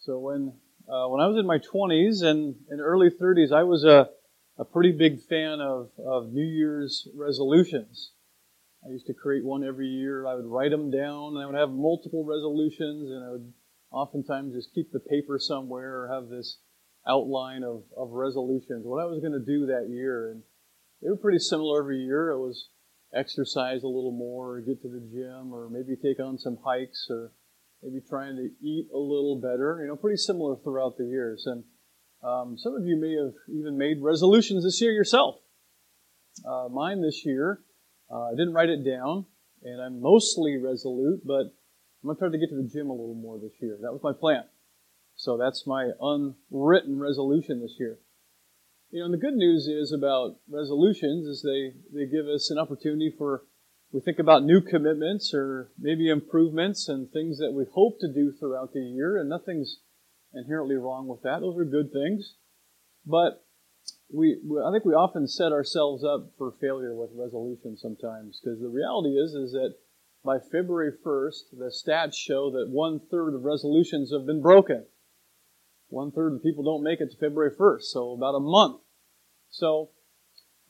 So when uh, when I was in my 20s and, and early 30s, I was a, a pretty big fan of, of New Year's resolutions. I used to create one every year. I would write them down. I would have multiple resolutions, and I would oftentimes just keep the paper somewhere or have this outline of, of resolutions, what I was going to do that year. And they were pretty similar every year. It was exercise a little more, or get to the gym, or maybe take on some hikes, or maybe trying to eat a little better. You know, pretty similar throughout the years. And um, some of you may have even made resolutions this year yourself. Uh, mine this year, uh, I didn't write it down, and I'm mostly resolute, but I'm going to try to get to the gym a little more this year. That was my plan. So that's my unwritten resolution this year. You know, and the good news is about resolutions is they, they give us an opportunity for, we think about new commitments or maybe improvements and things that we hope to do throughout the year, and nothing's inherently wrong with that. Those are good things. But we, I think we often set ourselves up for failure with resolutions sometimes because the reality is, is that by February 1st, the stats show that one third of resolutions have been broken. One third of people don't make it to February 1st, so about a month. So,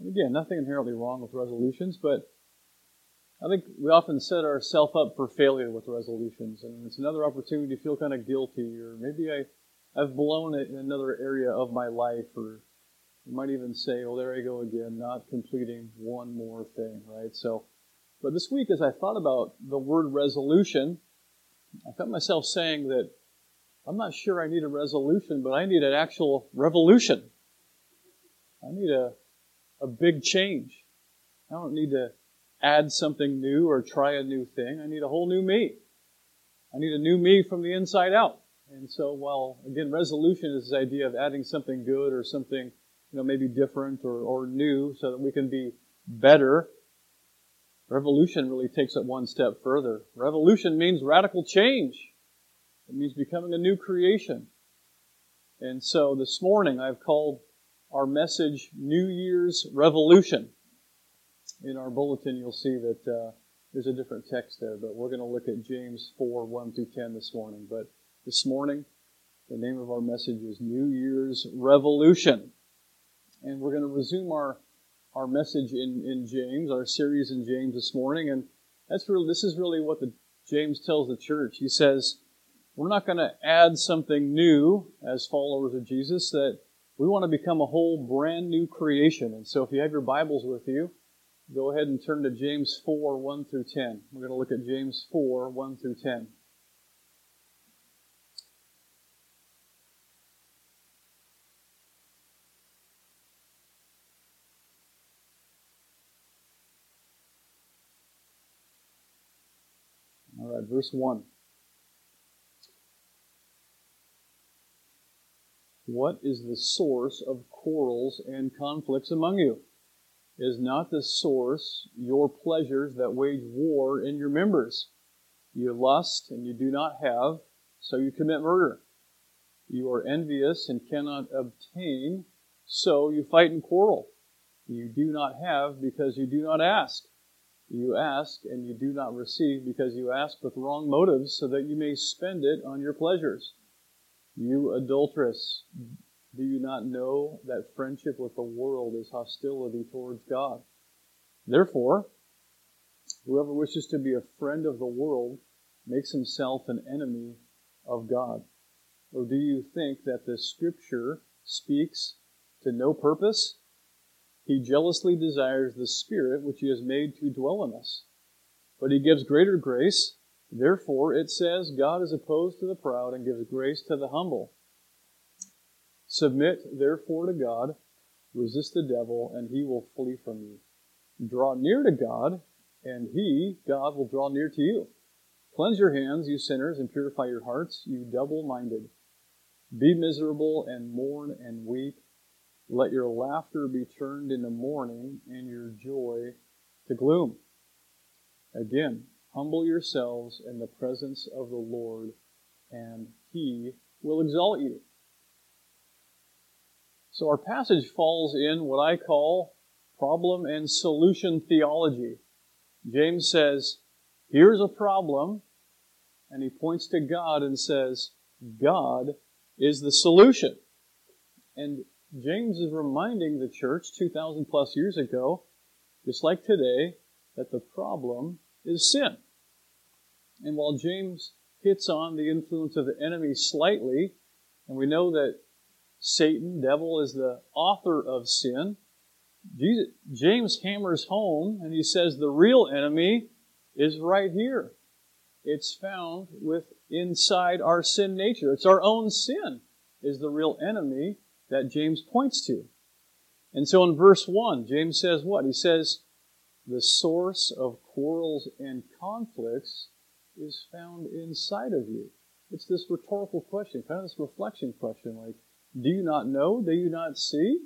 again, nothing inherently wrong with resolutions, but I think we often set ourselves up for failure with resolutions, and it's another opportunity to feel kind of guilty, or maybe I, I've blown it in another area of my life, or you might even say, "Oh, there I go again, not completing one more thing." Right? So, but this week, as I thought about the word resolution, I found myself saying that I'm not sure I need a resolution, but I need an actual revolution. I need a, a big change. I don't need to add something new or try a new thing. I need a whole new me. I need a new me from the inside out. And so, while again, resolution is this idea of adding something good or something, you know, maybe different or, or new so that we can be better, revolution really takes it one step further. Revolution means radical change. It means becoming a new creation. And so this morning I've called our message New Year's Revolution. In our bulletin, you'll see that uh, there's a different text there, but we're going to look at James 4 1 through 10 this morning. But this morning, the name of our message is New Year's Revolution. And we're going to resume our, our message in, in James, our series in James this morning. And that's really, this is really what the James tells the church. He says, we're not going to add something new as followers of Jesus, that we want to become a whole brand new creation. And so if you have your Bibles with you, go ahead and turn to James 4, 1 through 10. We're going to look at James 4, 1 through 10. All right, verse 1. What is the source of quarrels and conflicts among you? Is not the source your pleasures that wage war in your members? You lust and you do not have, so you commit murder. You are envious and cannot obtain, so you fight and quarrel. You do not have because you do not ask. You ask and you do not receive because you ask with wrong motives so that you may spend it on your pleasures. You adulteress, do you not know that friendship with the world is hostility towards God? Therefore, whoever wishes to be a friend of the world makes himself an enemy of God. Or do you think that the scripture speaks to no purpose? He jealously desires the Spirit which He has made to dwell in us. But He gives greater grace. Therefore, it says, God is opposed to the proud and gives grace to the humble. Submit therefore to God, resist the devil, and he will flee from you. Draw near to God, and he, God, will draw near to you. Cleanse your hands, you sinners, and purify your hearts, you double minded. Be miserable and mourn and weep. Let your laughter be turned into mourning and your joy to gloom. Again, Humble yourselves in the presence of the Lord, and he will exalt you. So our passage falls in what I call problem and solution theology. James says, here's a problem, and he points to God and says, God is the solution. And James is reminding the church 2,000 plus years ago, just like today, that the problem is sin. And while James hits on the influence of the enemy slightly, and we know that Satan, devil, is the author of sin, Jesus, James hammers home and he says the real enemy is right here. It's found with inside our sin nature. It's our own sin is the real enemy that James points to. And so in verse 1, James says what? He says, the source of quarrels and conflicts is found inside of you. It's this rhetorical question, kind of this reflection question like, do you not know? Do you not see?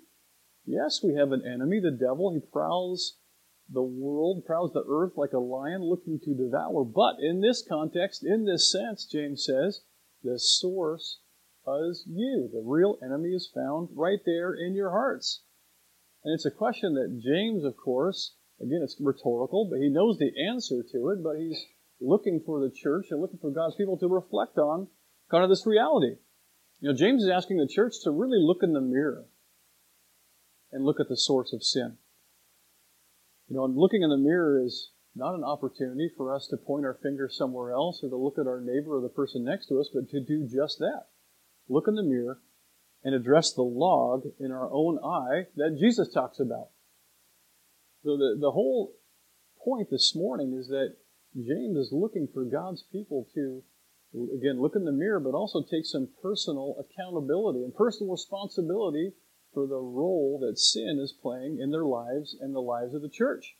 Yes, we have an enemy, the devil. He prowls the world, prowls the earth like a lion looking to devour. But in this context, in this sense, James says, the source is you. The real enemy is found right there in your hearts. And it's a question that James, of course, again, it's rhetorical, but he knows the answer to it, but he's looking for the church and looking for God's people to reflect on kind of this reality. You know, James is asking the church to really look in the mirror and look at the source of sin. You know, and looking in the mirror is not an opportunity for us to point our finger somewhere else or to look at our neighbor or the person next to us, but to do just that. Look in the mirror and address the log in our own eye that Jesus talks about. So the, the whole point this morning is that James is looking for God's people to, again, look in the mirror, but also take some personal accountability and personal responsibility for the role that sin is playing in their lives and the lives of the church.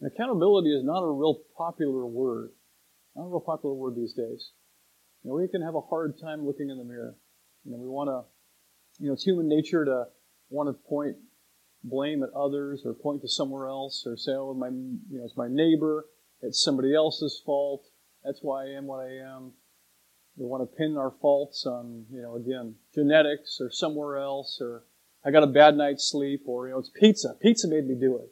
And accountability is not a real popular word. Not a real popular word these days. You know, we can have a hard time looking in the mirror. You know, we want to, you know, it's human nature to want to point blame at others or point to somewhere else or say, oh, my, you know, it's my neighbor. It's somebody else's fault. That's why I am what I am. We want to pin our faults on, you know, again, genetics or somewhere else or I got a bad night's sleep, or, you know, it's pizza. Pizza made me do it.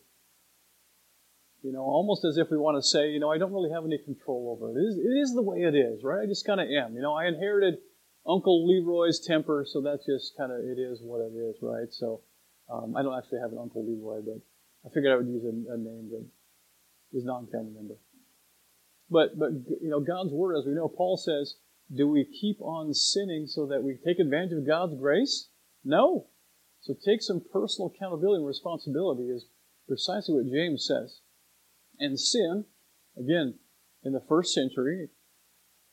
You know, almost as if we want to say, you know, I don't really have any control over it. It is, it is the way it is, right? I just kind of am. You know, I inherited Uncle Leroy's temper, so that's just kind of, it is what it is, right? So, um, I don't actually have an Uncle Leroy, but I figured I would use a, a name that is non-family member. But, but, you know, God's Word, as we know, Paul says, do we keep on sinning so that we take advantage of God's grace? No. So take some personal accountability and responsibility is precisely what James says. And sin, again, in the first century,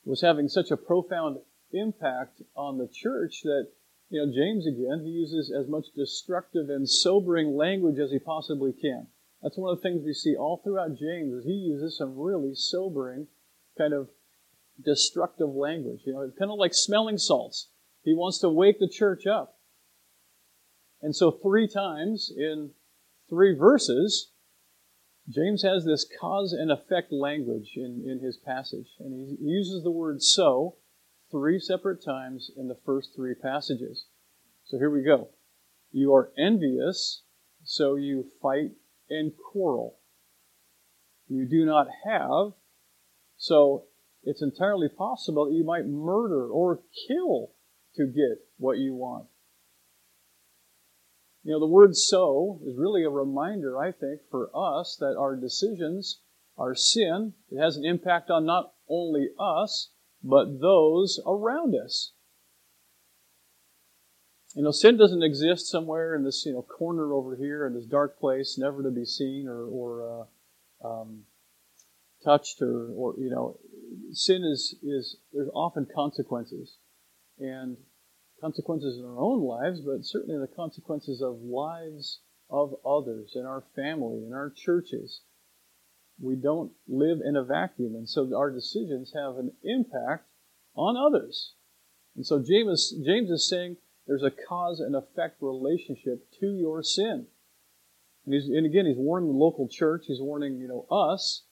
was having such a profound impact on the church that, you know, James again, he uses as much destructive and sobering language as he possibly can. That's one of the things we see all throughout James is he uses some really sobering kind of destructive language. You know, it's kind of like smelling salts. He wants to wake the church up. And so, three times in three verses, James has this cause and effect language in, in his passage. And he, he uses the word so three separate times in the first three passages. So, here we go. You are envious, so you fight and quarrel. You do not have, so it's entirely possible that you might murder or kill to get what you want. You know, the word so is really a reminder, I think, for us that our decisions, our sin, it has an impact on not only us, but those around us. You know, sin doesn't exist somewhere in this, you know, corner over here in this dark place, never to be seen or, or uh, um, touched or, or, you know, sin is, is, there's often consequences. And consequences in our own lives, but certainly the consequences of lives of others in our family, in our churches. We don't live in a vacuum, and so our decisions have an impact on others. And so James, James is saying there's a cause and effect relationship to your sin. And, and again, he's warning the local church, he's warning, you know, us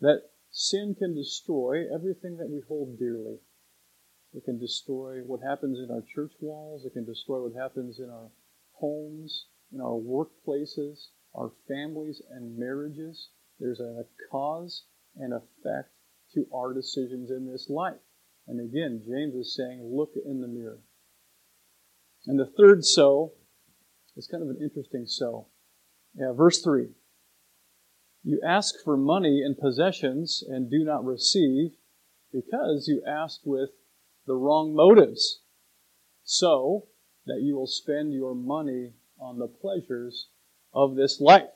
that sin can destroy everything that we hold dearly. It can destroy what happens in our church walls. It can destroy what happens in our homes, in our workplaces, our families and marriages. There's a cause and effect to our decisions in this life. And again, James is saying, look in the mirror. And the third so is kind of an interesting so. Yeah, verse 3. You ask for money and possessions and do not receive because you ask with the wrong motives, so that you will spend your money on the pleasures of this life.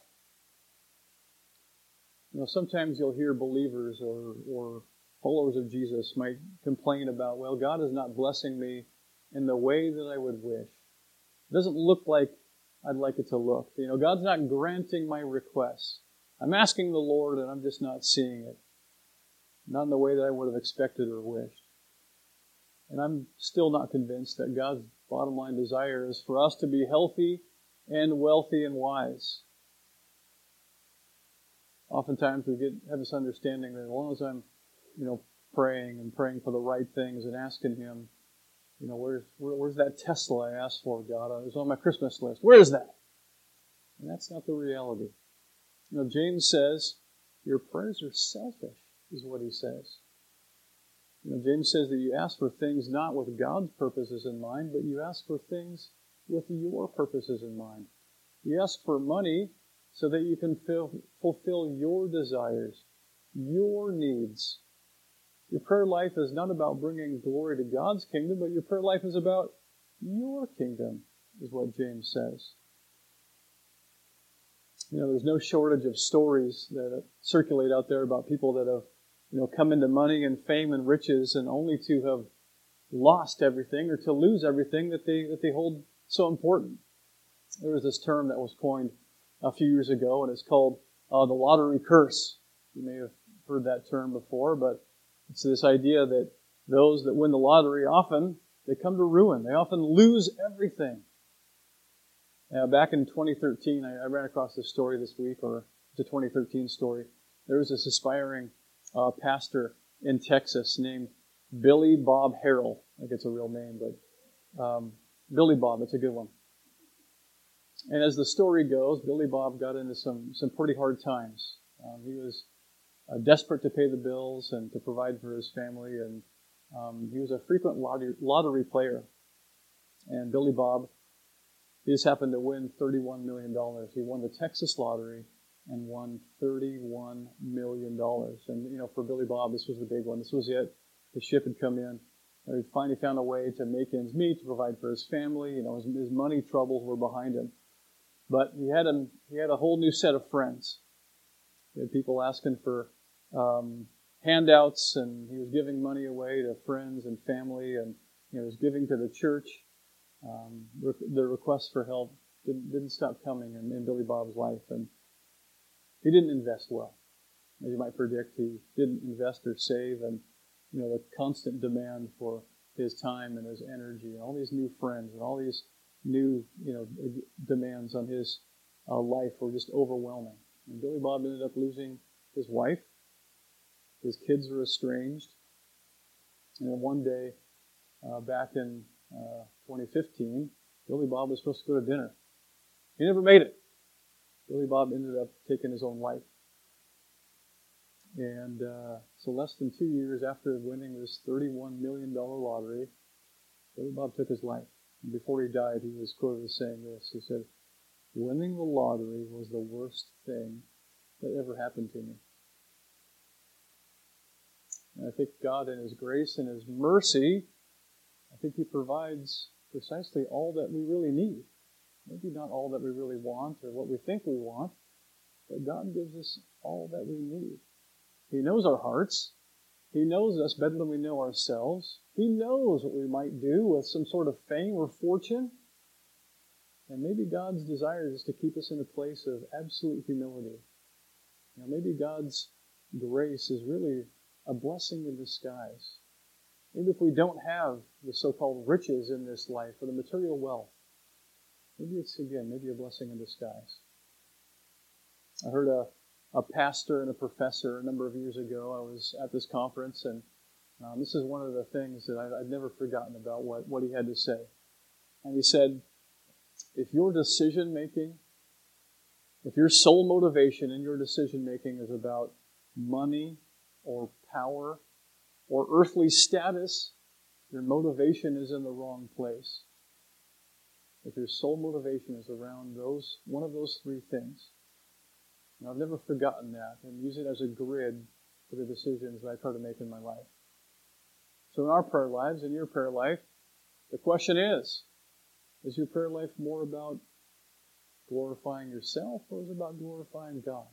You know, sometimes you'll hear believers or, or followers of Jesus might complain about, well, God is not blessing me in the way that I would wish. It doesn't look like I'd like it to look. You know, God's not granting my requests. I'm asking the Lord and I'm just not seeing it. Not in the way that I would have expected or wished. And I'm still not convinced that God's bottom line desire is for us to be healthy and wealthy and wise. Oftentimes we get have this understanding that as long as I'm, you know, praying and praying for the right things and asking Him, you know, where's where, where's that Tesla I asked for, God? It was on my Christmas list. Where is that? And that's not the reality. You know, James says your prayers are selfish, is what he says. You know, James says that you ask for things not with God's purposes in mind, but you ask for things with your purposes in mind. You ask for money so that you can fulfill your desires, your needs. Your prayer life is not about bringing glory to God's kingdom, but your prayer life is about your kingdom, is what James says. You know, there's no shortage of stories that circulate out there about people that have you know, come into money and fame and riches and only to have lost everything or to lose everything that they, that they hold so important. There was this term that was coined a few years ago, and it's called uh, the lottery curse. You may have heard that term before, but it's this idea that those that win the lottery often they come to ruin. They often lose everything. Now, back in 2013, I, I ran across this story this week, or it's a 2013 story. There was this aspiring uh, pastor in Texas named Billy Bob Harrell. I think it's a real name, but um, Billy Bob, it's a good one. And as the story goes, Billy Bob got into some, some pretty hard times. Um, he was uh, desperate to pay the bills and to provide for his family, and um, he was a frequent lottery, lottery player. And Billy Bob, he just happened to win $31 million. He won the Texas lottery and won $31 million. And, you know, for Billy Bob, this was the big one. This was it. The ship had come in. He finally found a way to make ends meet, to provide for his family. You know, his, his money troubles were behind him. But he had, a, he had a whole new set of friends. He had people asking for um, handouts, and he was giving money away to friends and family, and he was giving to the church. Um, the requests for help didn't, didn't stop coming in, in Billy Bob's life. And he didn't invest well. As you might predict, he didn't invest or save, and you know the constant demand for his time and his energy, and all these new friends, and all these new you know demands on his uh, life were just overwhelming. And Billy Bob ended up losing his wife. His kids were estranged. And then one day, uh, back in uh, 2015, Billy Bob was supposed to go to dinner. He never made it. Billy Bob ended up taking his own life. And uh, so, less than two years after winning this $31 million lottery, Billy Bob took his life. And before he died, he was quoted as saying this He said, Winning the lottery was the worst thing that ever happened to me. And I think God, in His grace and His mercy, I think He provides precisely all that we really need. Maybe not all that we really want or what we think we want, but God gives us all that we need. He knows our hearts. He knows us better than we know ourselves. He knows what we might do with some sort of fame or fortune. And maybe God's desire is to keep us in a place of absolute humility. Know, maybe God's grace is really a blessing in disguise. Maybe if we don't have the so-called riches in this life or the material wealth, Maybe it's, again, maybe a blessing in disguise. I heard a, a pastor and a professor a number of years ago. I was at this conference, and um, this is one of the things that I, I've never forgotten about what, what he had to say. And he said, if your decision making, if your sole motivation in your decision making is about money or power or earthly status, your motivation is in the wrong place. If your sole motivation is around those one of those three things, and I've never forgotten that and use it as a grid for the decisions that I try to make in my life. So in our prayer lives, in your prayer life, the question is, is your prayer life more about glorifying yourself or is it about glorifying God?